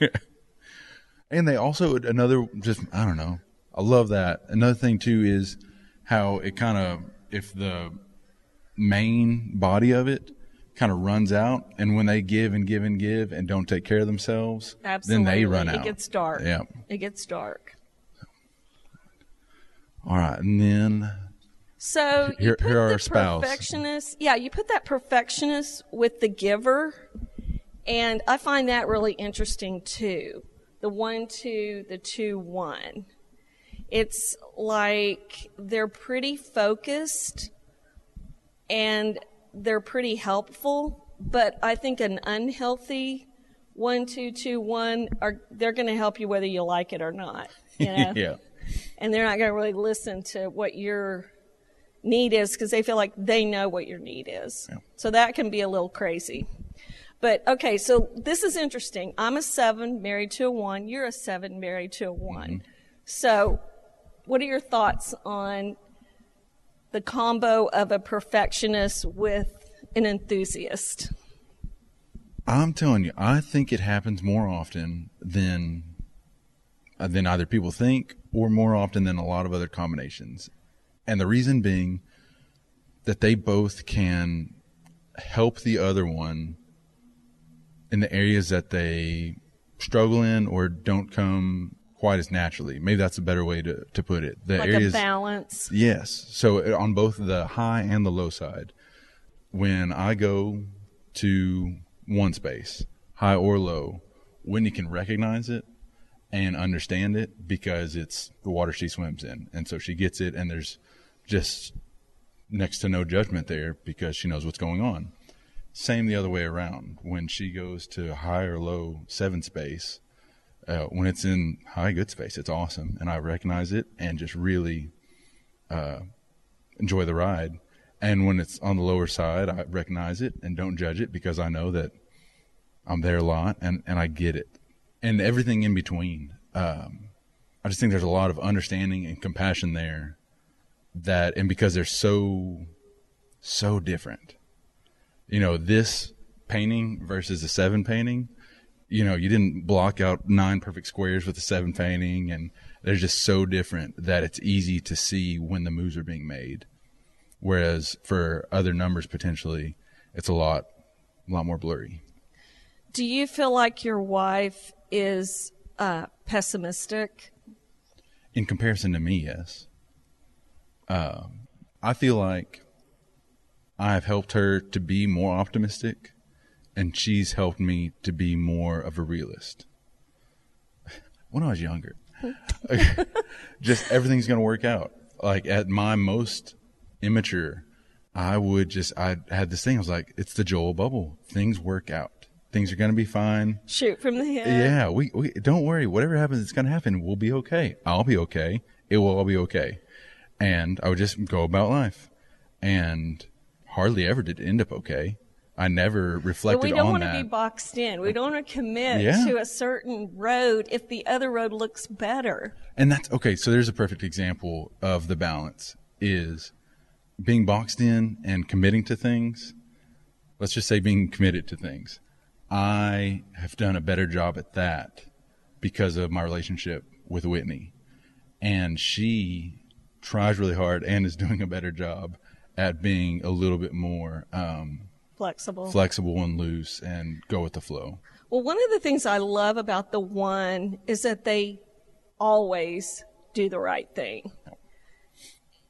and they also another just I don't know. I love that. Another thing too is how it kind of if the main body of it kind of runs out, and when they give and give and give and don't take care of themselves, Absolutely. then they run out. It gets dark. Yeah. It gets dark. All right, and then So you Here- put here are our spouse. perfectionist. Yeah, you put that perfectionist with the giver, and I find that really interesting too. The one, two, the two, one. It's like they're pretty focused and they're pretty helpful, but I think an unhealthy one, two, two, one are they're going to help you whether you like it or not. You know? yeah, and they're not going to really listen to what your need is because they feel like they know what your need is. Yeah. So that can be a little crazy. But okay, so this is interesting. I'm a seven married to a one. You're a seven married to a one. Mm-hmm. So, what are your thoughts on the combo of a perfectionist with an enthusiast? I'm telling you, I think it happens more often than uh, than either people think, or more often than a lot of other combinations. And the reason being that they both can help the other one in the areas that they struggle in or don't come quite as naturally. Maybe that's a better way to, to put it. The Like areas a balance. Yes. So uh, on both the high and the low side, when I go to one space, high or low, Whitney can recognize it and understand it because it's the water she swims in. And so she gets it, and there's just next to no judgment there because she knows what's going on. Same the other way around. When she goes to high or low seven space, uh, when it's in high good space, it's awesome, and I recognize it and just really uh, enjoy the ride. And when it's on the lower side, I recognize it and don't judge it because I know that I'm there a lot and, and I get it. And everything in between. Um, I just think there's a lot of understanding and compassion there that, and because they're so, so different. You know, this painting versus a seven painting, you know, you didn't block out nine perfect squares with the seven painting and they're just so different that it's easy to see when the moves are being made. Whereas for other numbers potentially, it's a lot, a lot more blurry. Do you feel like your wife is uh, pessimistic? In comparison to me, yes. Um, I feel like I've helped her to be more optimistic, and she's helped me to be more of a realist. When I was younger, just everything's going to work out. Like at my most immature, I would just, I had this thing. I was like, it's the Joel bubble. Things work out. Things are going to be fine. Shoot from the hip. Yeah, we, we don't worry. Whatever happens, it's going to happen. We'll be okay. I'll be okay. It will all be okay. And I would just go about life, and hardly ever did it end up okay. I never reflected on But we don't want that. to be boxed in. We don't want to commit Yeah. to a certain road if the other road looks better. And that's okay. So there's a perfect example of the balance is being boxed in and committing to things. Let's just say being committed to things. I have done a better job at that because of my relationship with Whitney. And she tries really hard and is doing a better job at being a little bit more um, Flexible. flexible and loose and go with the flow. Well, one of the things I love about the one is that they always do the right thing.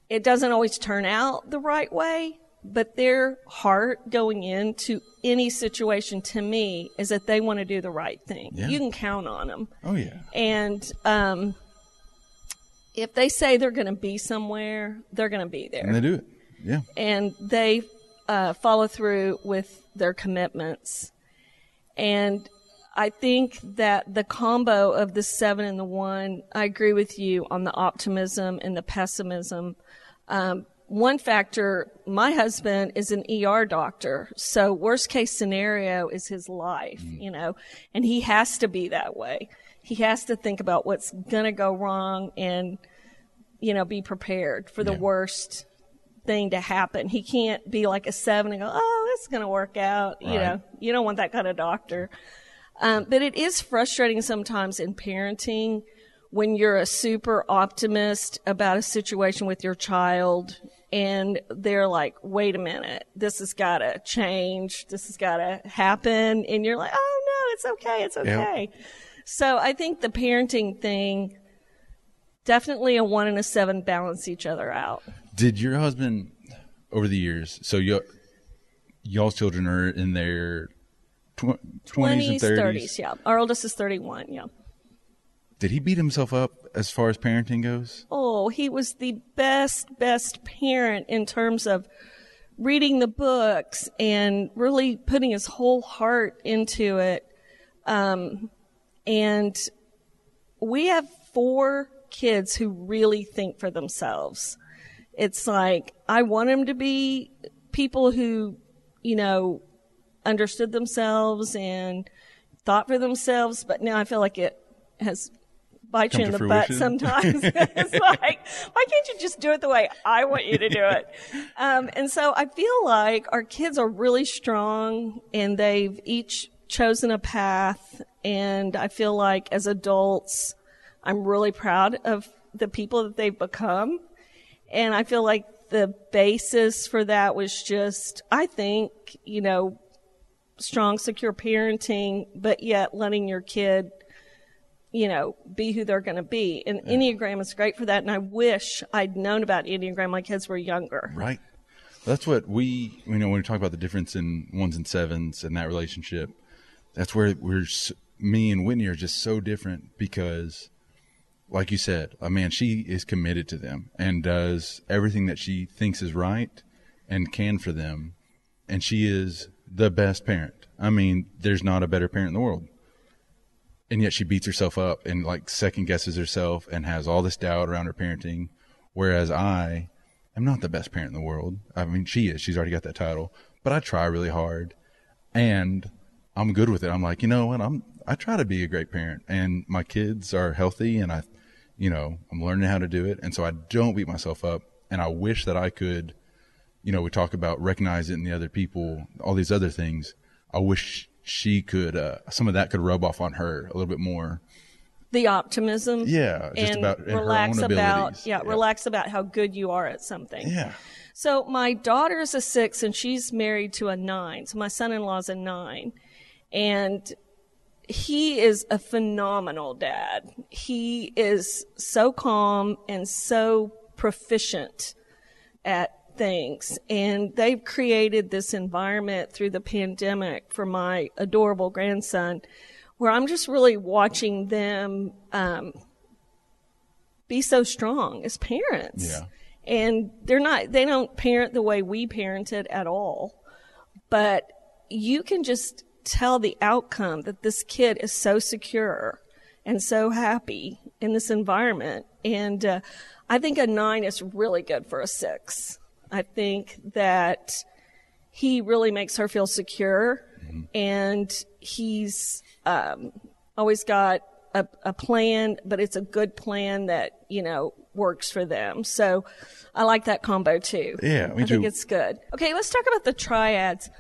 It doesn't always turn out the right way, but their heart going into any situation to me is that they want to do the right thing. Yeah. You can count on them. Oh, yeah. And um, if they say they're going to be somewhere, they're going to be there And they do it. Yeah. and they uh, follow through with their commitments. And I think that the combo of the seven and the one, I agree with you on the optimism and the pessimism. Um, one factor, my husband is an ER doctor, so worst case scenario is his life, you know, and he has to be that way. He has to think about what's gonna go wrong and, you know, be prepared for the Yeah. worst thing to happen. He can't be like a seven and go, oh, this is going to work out. You know, you don't want that kind of doctor. Um, but it is frustrating sometimes in parenting when you're a super optimist about a situation with your child and they're like, wait a minute, this has got to change. This has got to happen. And you're like, oh no, it's okay. It's okay. So I think the parenting thing, definitely a one and a seven balance each other out. Did your husband over the years? So you, y'all's children are in their twenties and 30s, thirties. yeah. Our oldest is 31, yeah. Did he beat himself up as far as parenting goes? Oh, he was the best, best parent in terms of reading the books and really putting his whole heart into it. Um, and we have four kids who really think for themselves. It's like, I want them to be people who, you know, understood themselves and thought for themselves, but now I feel like it has bite you in the butt sometimes. it's like, why can't you just do it the way I want you to do it? Um, and so I feel like our kids are really strong and they've each chosen a path. And I feel like as adults, I'm really proud of the people that they've become. And I feel like the basis for that was just, I think, you know, strong, secure parenting, but yet letting your kid, you know, be who they're going to be. And Enneagram is great for that. And I wish I'd known about Enneagram my kids were younger. Right. That's what we, you know, when we talk about the difference in ones and sevens and that relationship, that's where we're, me and Whitney are just so different because, like you said, I mean, she is committed to them and does everything that she thinks is right and can for them. And she is the best parent. I mean, there's not a better parent in the world. And yet she beats herself up and like second guesses herself and has all this doubt around her parenting Whereas I am not the best parent in the world. I mean, she is. She's already got that title, but I try really hard, and I'm good with it. I'm like, you know what? I'm I try to be a great parent, and my kids are healthy, and I, you know, I'm learning how to do it, and so I don't beat myself up. And I wish that I could, you know, we talk about recognize it in the other people, all these other things. I wish she could, uh, some of that could rub off on her a little bit more. The optimism. Yeah, just and about in relax about abilities. yeah, relax about how good you are at something. Yeah. So my daughter's a six and she's married to a nine. So my son-in-law's a nine, and he is a phenomenal dad. He is so calm and so proficient at things. And they've created this environment through the pandemic for my adorable grandson where I'm just really watching them um, be so strong as parents. Yeah. And they're not, they don't parent the way we parented at all. But you can just tell the outcome that this kid is so secure and so happy in this environment. And uh, I think a nine is really good for a six. I think that he really makes her feel secure and he's um, always got a, a plan, but it's a good plan that, you know, works for them. So I like that combo too. Yeah, me I think it's good. Okay, let's talk about the triads.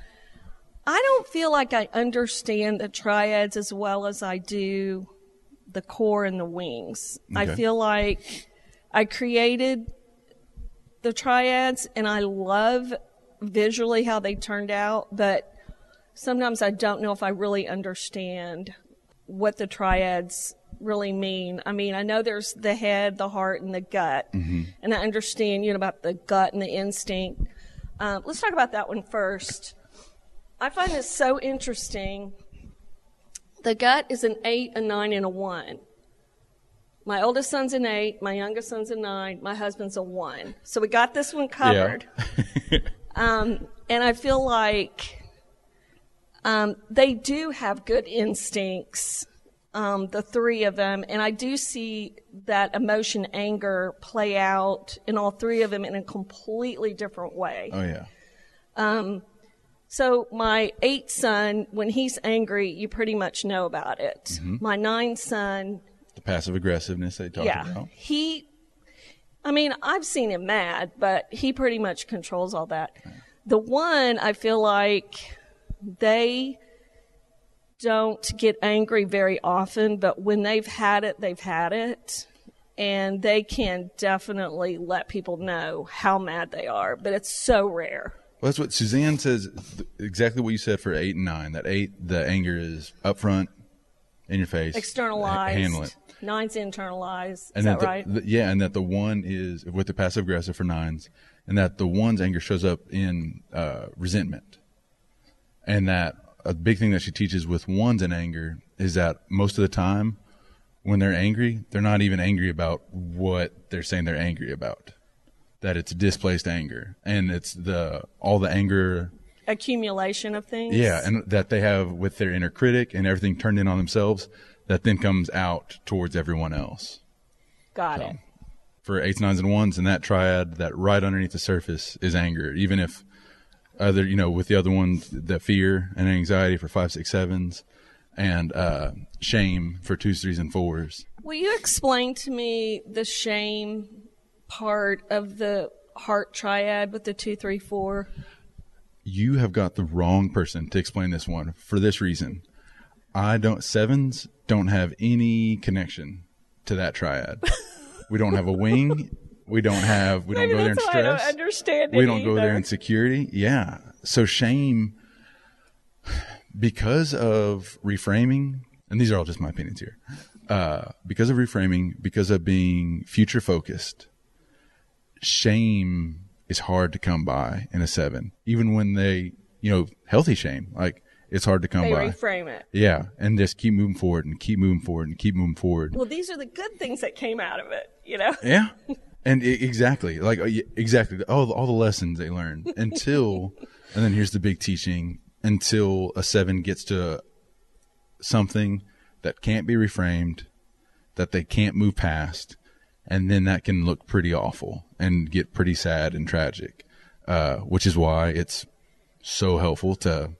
I don't feel like I understand the triads as well as I do the core and the wings. I feel like I created the triads and I love visually how they turned out, but sometimes I don't know if I really understand what the triads really mean. I mean, I know there's the head, the heart, and the gut, and I understand, you know, about the gut and the instinct. Um, let's talk about that one first. I find this so interesting. The gut is an eight, a nine, and a one. My oldest son's an eight, my youngest son's a nine, my husband's a one. So we got this one covered. um, and I feel like um, they do have good instincts, um, the three of them, and I do see that emotion, anger play out in all three of them in a completely different way. Oh yeah. So my eight son, when he's angry, you pretty much know about it. Mm-hmm. My nine son, The passive aggressiveness they talk yeah, about. he. I mean, I've seen him mad, but he pretty much controls all that. The one, I feel like they don't get angry very often, but when they've had it, they've had it. And they can definitely let people know how mad they are, but it's so rare. Well, that's what Suzanne says. th- Exactly what you said for eight and nine. That eight, the anger is up front, in your face, Externalized. ha- handle it. Nine's internalized. Is and that the, right? the- yeah, and that the one is with the passive aggressive for nines, and that the one's anger shows up in uh, resentment, and that a big thing that she teaches with ones in anger is that most of the time, when they're angry, they're not even angry about what they're saying they're angry about. That it's displaced anger, and it's the all the anger Accumulation of things. yeah, and that they have with their inner critic and everything turned in on themselves, that then comes out towards everyone else. got it. For eights, nines, and ones, and that triad, that right underneath the surface is anger. Even if other, you know, with the other ones, the fear and anxiety for five, six, sevens, and uh, shame for twos, threes, and fours. Will you explain to me the shame part of the heart triad with the two, three, four? You have got the wrong person to explain this one for this reason. I don't sevens don't have any connection to that triad. we don't have a wing. We don't have. We don't go there in why I don't stress. understand we don't go there in security. Yeah. So shame, because of reframing, and these are all just my opinions here. Uh, because of reframing, because of being future focused, shame is hard to come by in a seven. Even when they, you know, healthy shame, like it's hard to come They by. reframe it. Yeah, and just keep moving forward and keep moving forward and keep moving forward. Well, these are the good things that came out of it, you know? Yeah, and i exactly like uh, exactly all the, all the lessons they learn until, and then here's the big teaching until a seven gets to something that can't be reframed, that they can't move past, and then that can look pretty awful and get pretty sad and tragic. Uh, which is why it's so helpful to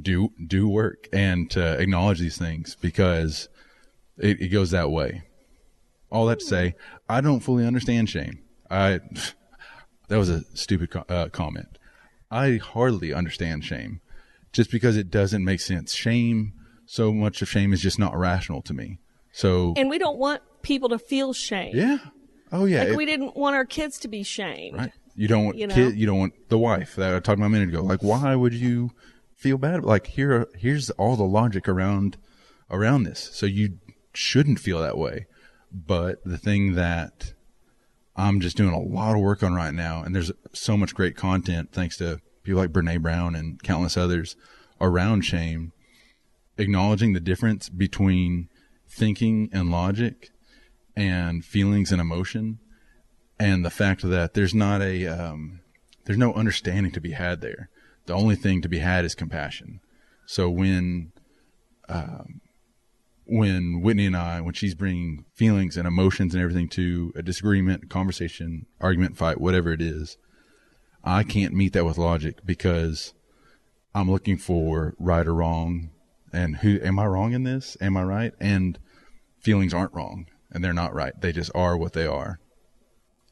do do work and to acknowledge these things because it, it goes that way. All that to say, I don't fully understand shame. I that was a stupid co- uh, comment. I hardly understand shame, just because it doesn't make sense. Shame, so much of shame is just not rational to me. So And we don't want people to feel shame. yeah, oh yeah, Like it- we didn't want our kids to be shamed. Right. You don't want You know? kid. You don't want the wife that I talked about a minute ago. Like, why would you feel bad? Like, here, here's all the logic around around this. So you shouldn't feel that way. But the thing that I'm just doing a lot of work on right now, and there's so much great content thanks to people like Brene Brown and countless others around shame, acknowledging the difference between thinking and logic and feelings and emotion and the fact that there's not a um, there's no understanding to be had there. The only thing to be had is compassion. So when um, when Whitney and I, when she's bringing feelings and emotions and everything to a disagreement, conversation, argument, fight, whatever it is, I can't meet that with logic because I'm looking for right or wrong, and who am I wrong in this? Am I right? And feelings aren't wrong, and they're not right. They just are what they are.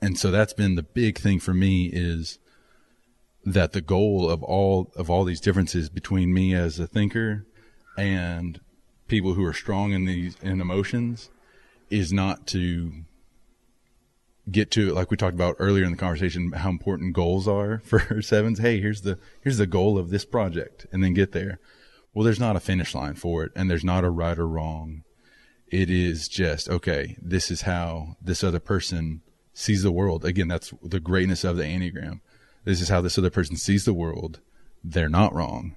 And so that's been the big thing for me is that the goal of all of all these differences between me as a thinker and people who are strong in these in emotions is not to get to like we talked about earlier in the conversation how important goals are for sevens. Hey here's the here's the goal of this project and then get there. Well there's not a finish line for it and there's not a right or wrong it is just okay this is how this other person sees the world. Again, that's the greatness of the Enneagram. This is how this other person sees the world. They're not wrong.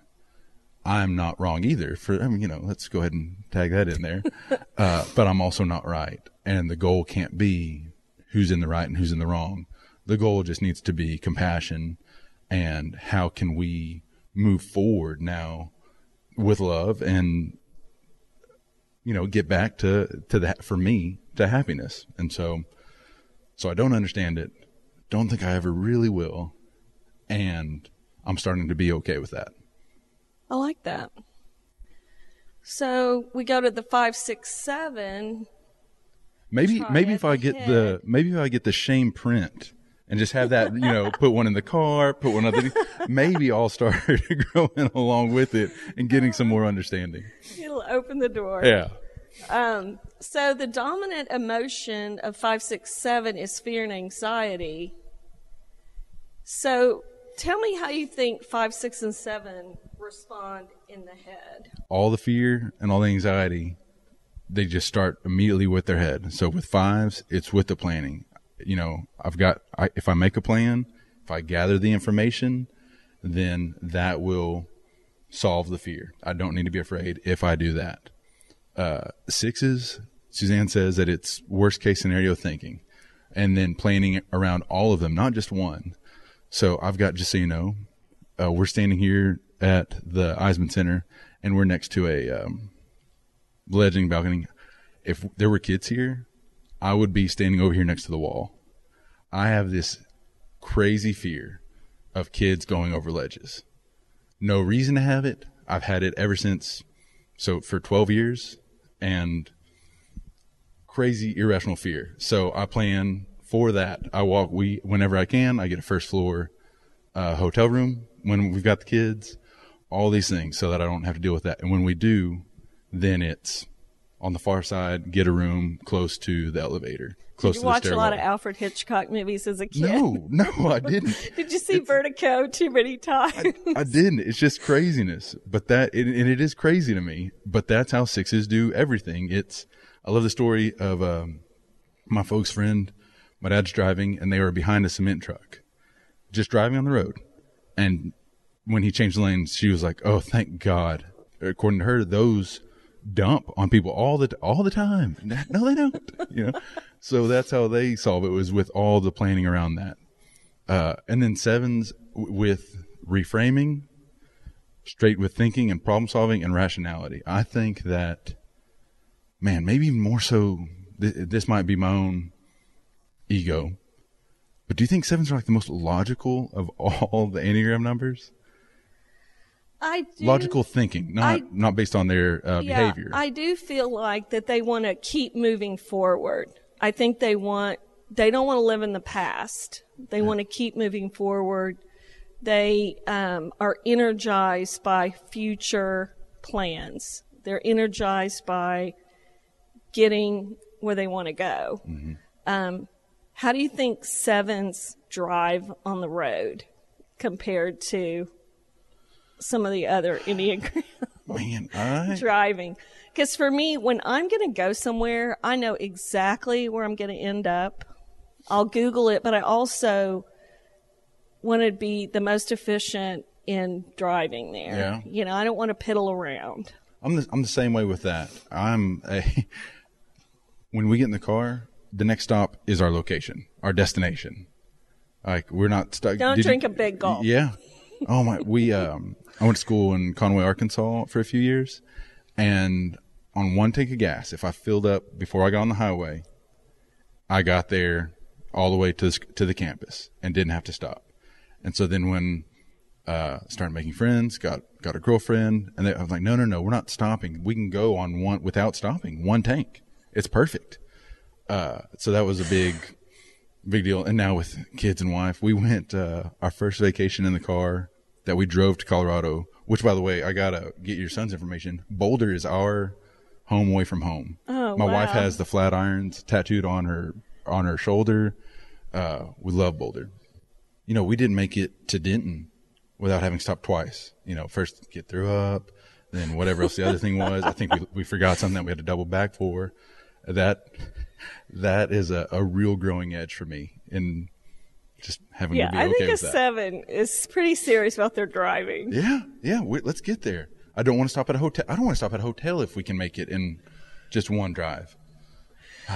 I'm not wrong either. For I mean, you know, let's go ahead and tag that in there. Uh, but I'm also not right. And the goal can't be who's in the right and who's in the wrong. The goal just needs to be compassion and how can we move forward now with love and you know get back to to that for me to happiness. And so so I don't understand it. Don't think I ever really will. And I'm starting to be okay with that. I like that. So we go to the five, six, seven. Maybe Try maybe if I get the maybe if I get the shame print and just have that, you know, put one in the car, put one other maybe I'll start growing along with it and getting some more understanding. It'll open the door. Yeah. Um, so the dominant emotion of five, six, seven is fear and anxiety. So tell me how you think five, six, and seven respond in the head. all the fear and all the anxiety, they just start immediately with their head. So with fives, it's with the planning. You know, I've got, I, if I make a plan, if I gather the information, then that will solve the fear. I don't need to be afraid if I do that. Uh, sixes, Suzanne says that it's worst case scenario thinking and then planning around all of them, not just one. So I've got, just so you know, uh, we're standing here at the Eisemann Center and we're next to a um, ledging balcony. If there were kids here, I would be standing over here next to the wall. I have this crazy fear of kids going over ledges. No reason to have it. I've had it ever since, so for 12 years, and crazy irrational fear. So I plan for that. I walk we whenever I can. I get a first floor uh, hotel room when we've got the kids. All these things so that I don't have to deal with that. And when we do, then it's on the far side. Get a room close to the elevator, close Did you to the watch a lot of Alfred Hitchcock movies as a kid? no, no, I didn't. Did you see Vertigo too many times? I didn't. It's just craziness. But that, it, and it is crazy to me. But that's how sixes do everything. It's. I love the story of um, my folks' friend. My dad's driving, and they were behind a cement truck, just driving on the road. And when he changed lanes, she was like, "Oh, thank God." According to her, those dump on people all the all the time. No, they don't. You know. So that's how they solve it was with all the planning around that. Uh, and then sevens w- with reframing, straight with thinking and problem solving and rationality. I think that, man, maybe more so. Th- this might be my own ego. But do you think sevens are like the most logical of all the Enneagram numbers? I do, Logical thinking, not I- not based on their uh, yeah, behavior. I do feel like that they want to keep moving forward. I think they want they don't want to live in the past. They want to keep moving forward. They um, are energized by future plans. They're energized by getting where they want to go. Um, how do you think sevens drive on the road compared to some of the other Enneagram Man, I driving? Because for me, when I'm going to go somewhere, I know exactly where I'm going to end up. I'll Google it, but I also want to be the most efficient in driving there. Yeah. You know, I don't want to piddle around. I'm the I'm the same way with that. I'm a when we get in the car, the next stop is our location, our destination. Like we're not stuck. Don't did you- drink a big gulp. Yeah. Oh my. We um. I went to school in Conway, Arkansas for a few years, and on one tank of gas, if I filled up before I got on the highway, I got there all the way to the, to the campus and didn't have to stop. And so then when uh, started making friends, got got a girlfriend, and they, I was like, no, no, no, we're not stopping. We can go on one without stopping, one tank. It's perfect. Uh, so that was a big, big deal. And now with kids and wife, we went uh, our first vacation in the car that we drove to Colorado. Which, by the way, I gotta get your son's information. Boulder is our home away from home. Oh, My wife has the flat irons tattooed on her on her shoulder. Uh, we love Boulder. You know, we didn't make it to Denton without having stopped twice. You know, first get through up, then whatever else the other thing was. I think we we forgot something that we had to double back for. That that is a, a real growing edge for me in just having Yeah, to be I okay think a seven is pretty serious about their driving. Yeah, yeah. We, let's get there. I don't want to stop at a hotel. I don't want to stop at a hotel if we can make it in just one drive.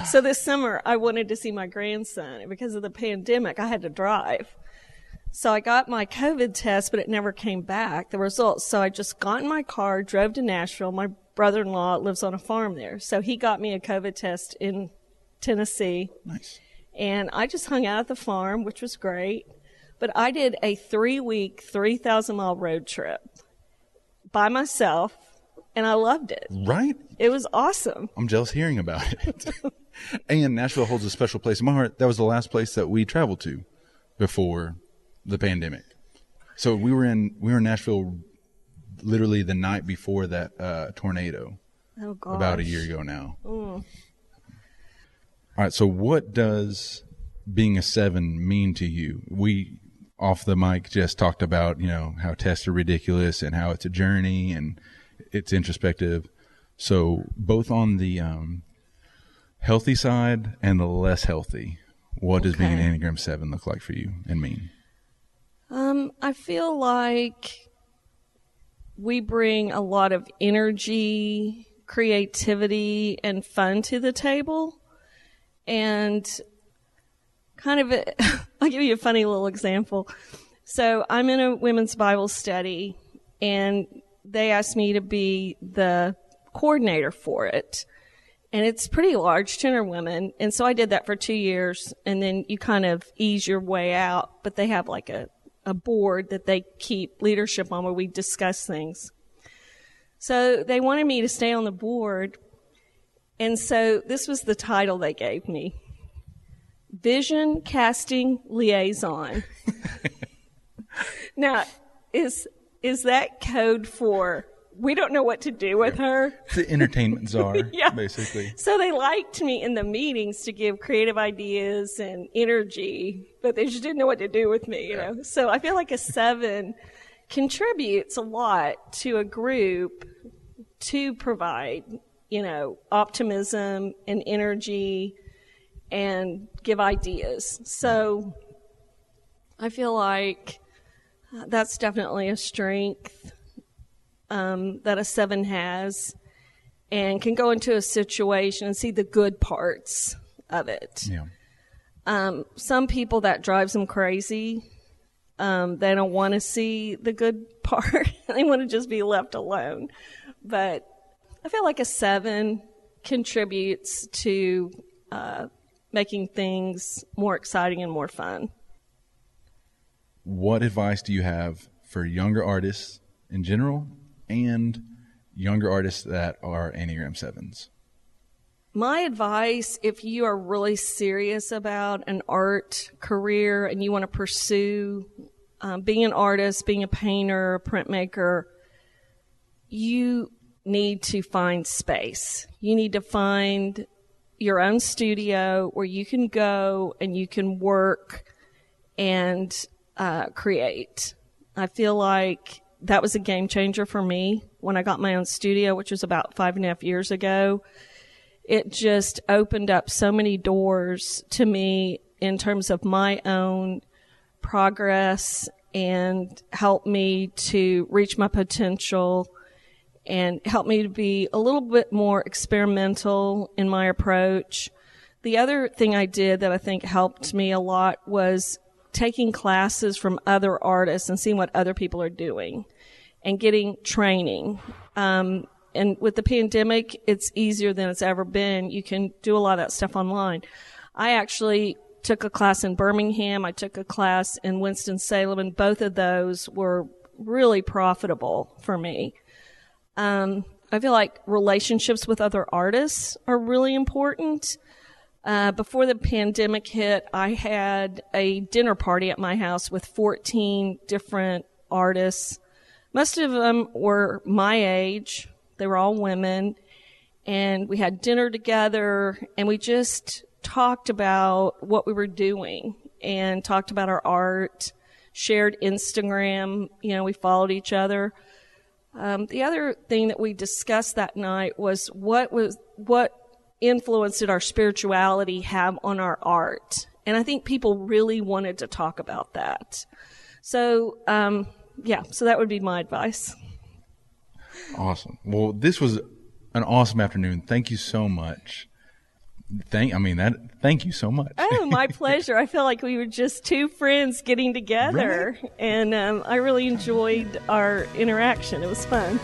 So this summer, I wanted to see my grandson, and because of the pandemic, I had to drive. So I got my COVID test, but it never came back, the results. So I just got in my car, drove to Nashville. My brother in law lives on a farm there. So he got me a COVID test in Tennessee. Nice. And I just hung out at the farm, which was great. But I did a three week, 3,000 mile road trip by myself, and I loved it. Right? It was awesome. I'm jealous hearing about it. and Nashville holds a special place in my heart. That was the last place that we traveled to before the pandemic. So we were in we were in Nashville literally the night before that uh, tornado Oh, God. about a year ago now. All right. So what does being a seven mean to you? We off the mic just talked about you know how tests are ridiculous and how it's a journey and it's introspective. So both on the um, healthy side and the less healthy, what does being an Enneagram Seven look like for you and mean? Um, I feel like we bring a lot of energy, creativity, and fun to the table. And kind of, a, I'll give you a funny little example. So I'm in a women's Bible study, and they asked me to be the coordinator for it. And it's pretty large, 10 women. And so I did that for two years. And then you kind of ease your way out. But they have like a, a board that they keep leadership on where we discuss things. So they wanted me to stay on the board. And so this was the title they gave me Vision Casting Liaison. now, is, is that code for we don't know what to do with her? The entertainment czar, Yeah. basically. So they liked me in the meetings to give creative ideas and energy, but they just didn't know what to do with me, you know. So I feel like a seven contributes a lot to a group to provide, you know, optimism and energy and give ideas. So I feel like that's definitely a strength um, that a seven has and can go into a situation and see the good parts of it. Yeah. Um, some people that drives them crazy. Um, they don't want to see the good part. they want to just be left alone. But I feel like a seven contributes to uh, making things more exciting and more fun. What advice do you have for younger artists in general and younger artists that are Enneagram 7s? My advice if you are really serious about an art career and you want to pursue um, being an artist, being a painter, a printmaker, you need to find space. You need to find your own studio where you can go and you can work and uh, create. I feel like that was a game changer for me when I got my own studio, which was about five and a half years ago. It just opened up so many doors to me in terms of my own progress and helped me to reach my potential and helped me to be a little bit more experimental in my approach. The other thing I did that I think helped me a lot was taking classes from other artists and seeing what other people are doing and getting training. Um, and with the pandemic, it's easier than it's ever been. You can do a lot of that stuff online. I actually took a class in Birmingham. I took a class in Winston-Salem and both of those were really profitable for me. Um, I feel like relationships with other artists are really important. Uh, before the pandemic hit, I had a dinner party at my house with 14 different artists. Most of them were my age. They were all women. And we had dinner together and we just talked about what we were doing and talked about our art, shared Instagram. You know, we followed each other. Um, the other thing that we discussed that night was what was what influence did our spirituality have on our art, and I think people really wanted to talk about that. So, um, yeah, so that would be my advice. Awesome. Well, this was an awesome afternoon. Thank you so much. Thank, I mean that. Thank you so much. Oh, my pleasure. I felt like we were just two friends getting together, right? and um, I really enjoyed our interaction. It was fun.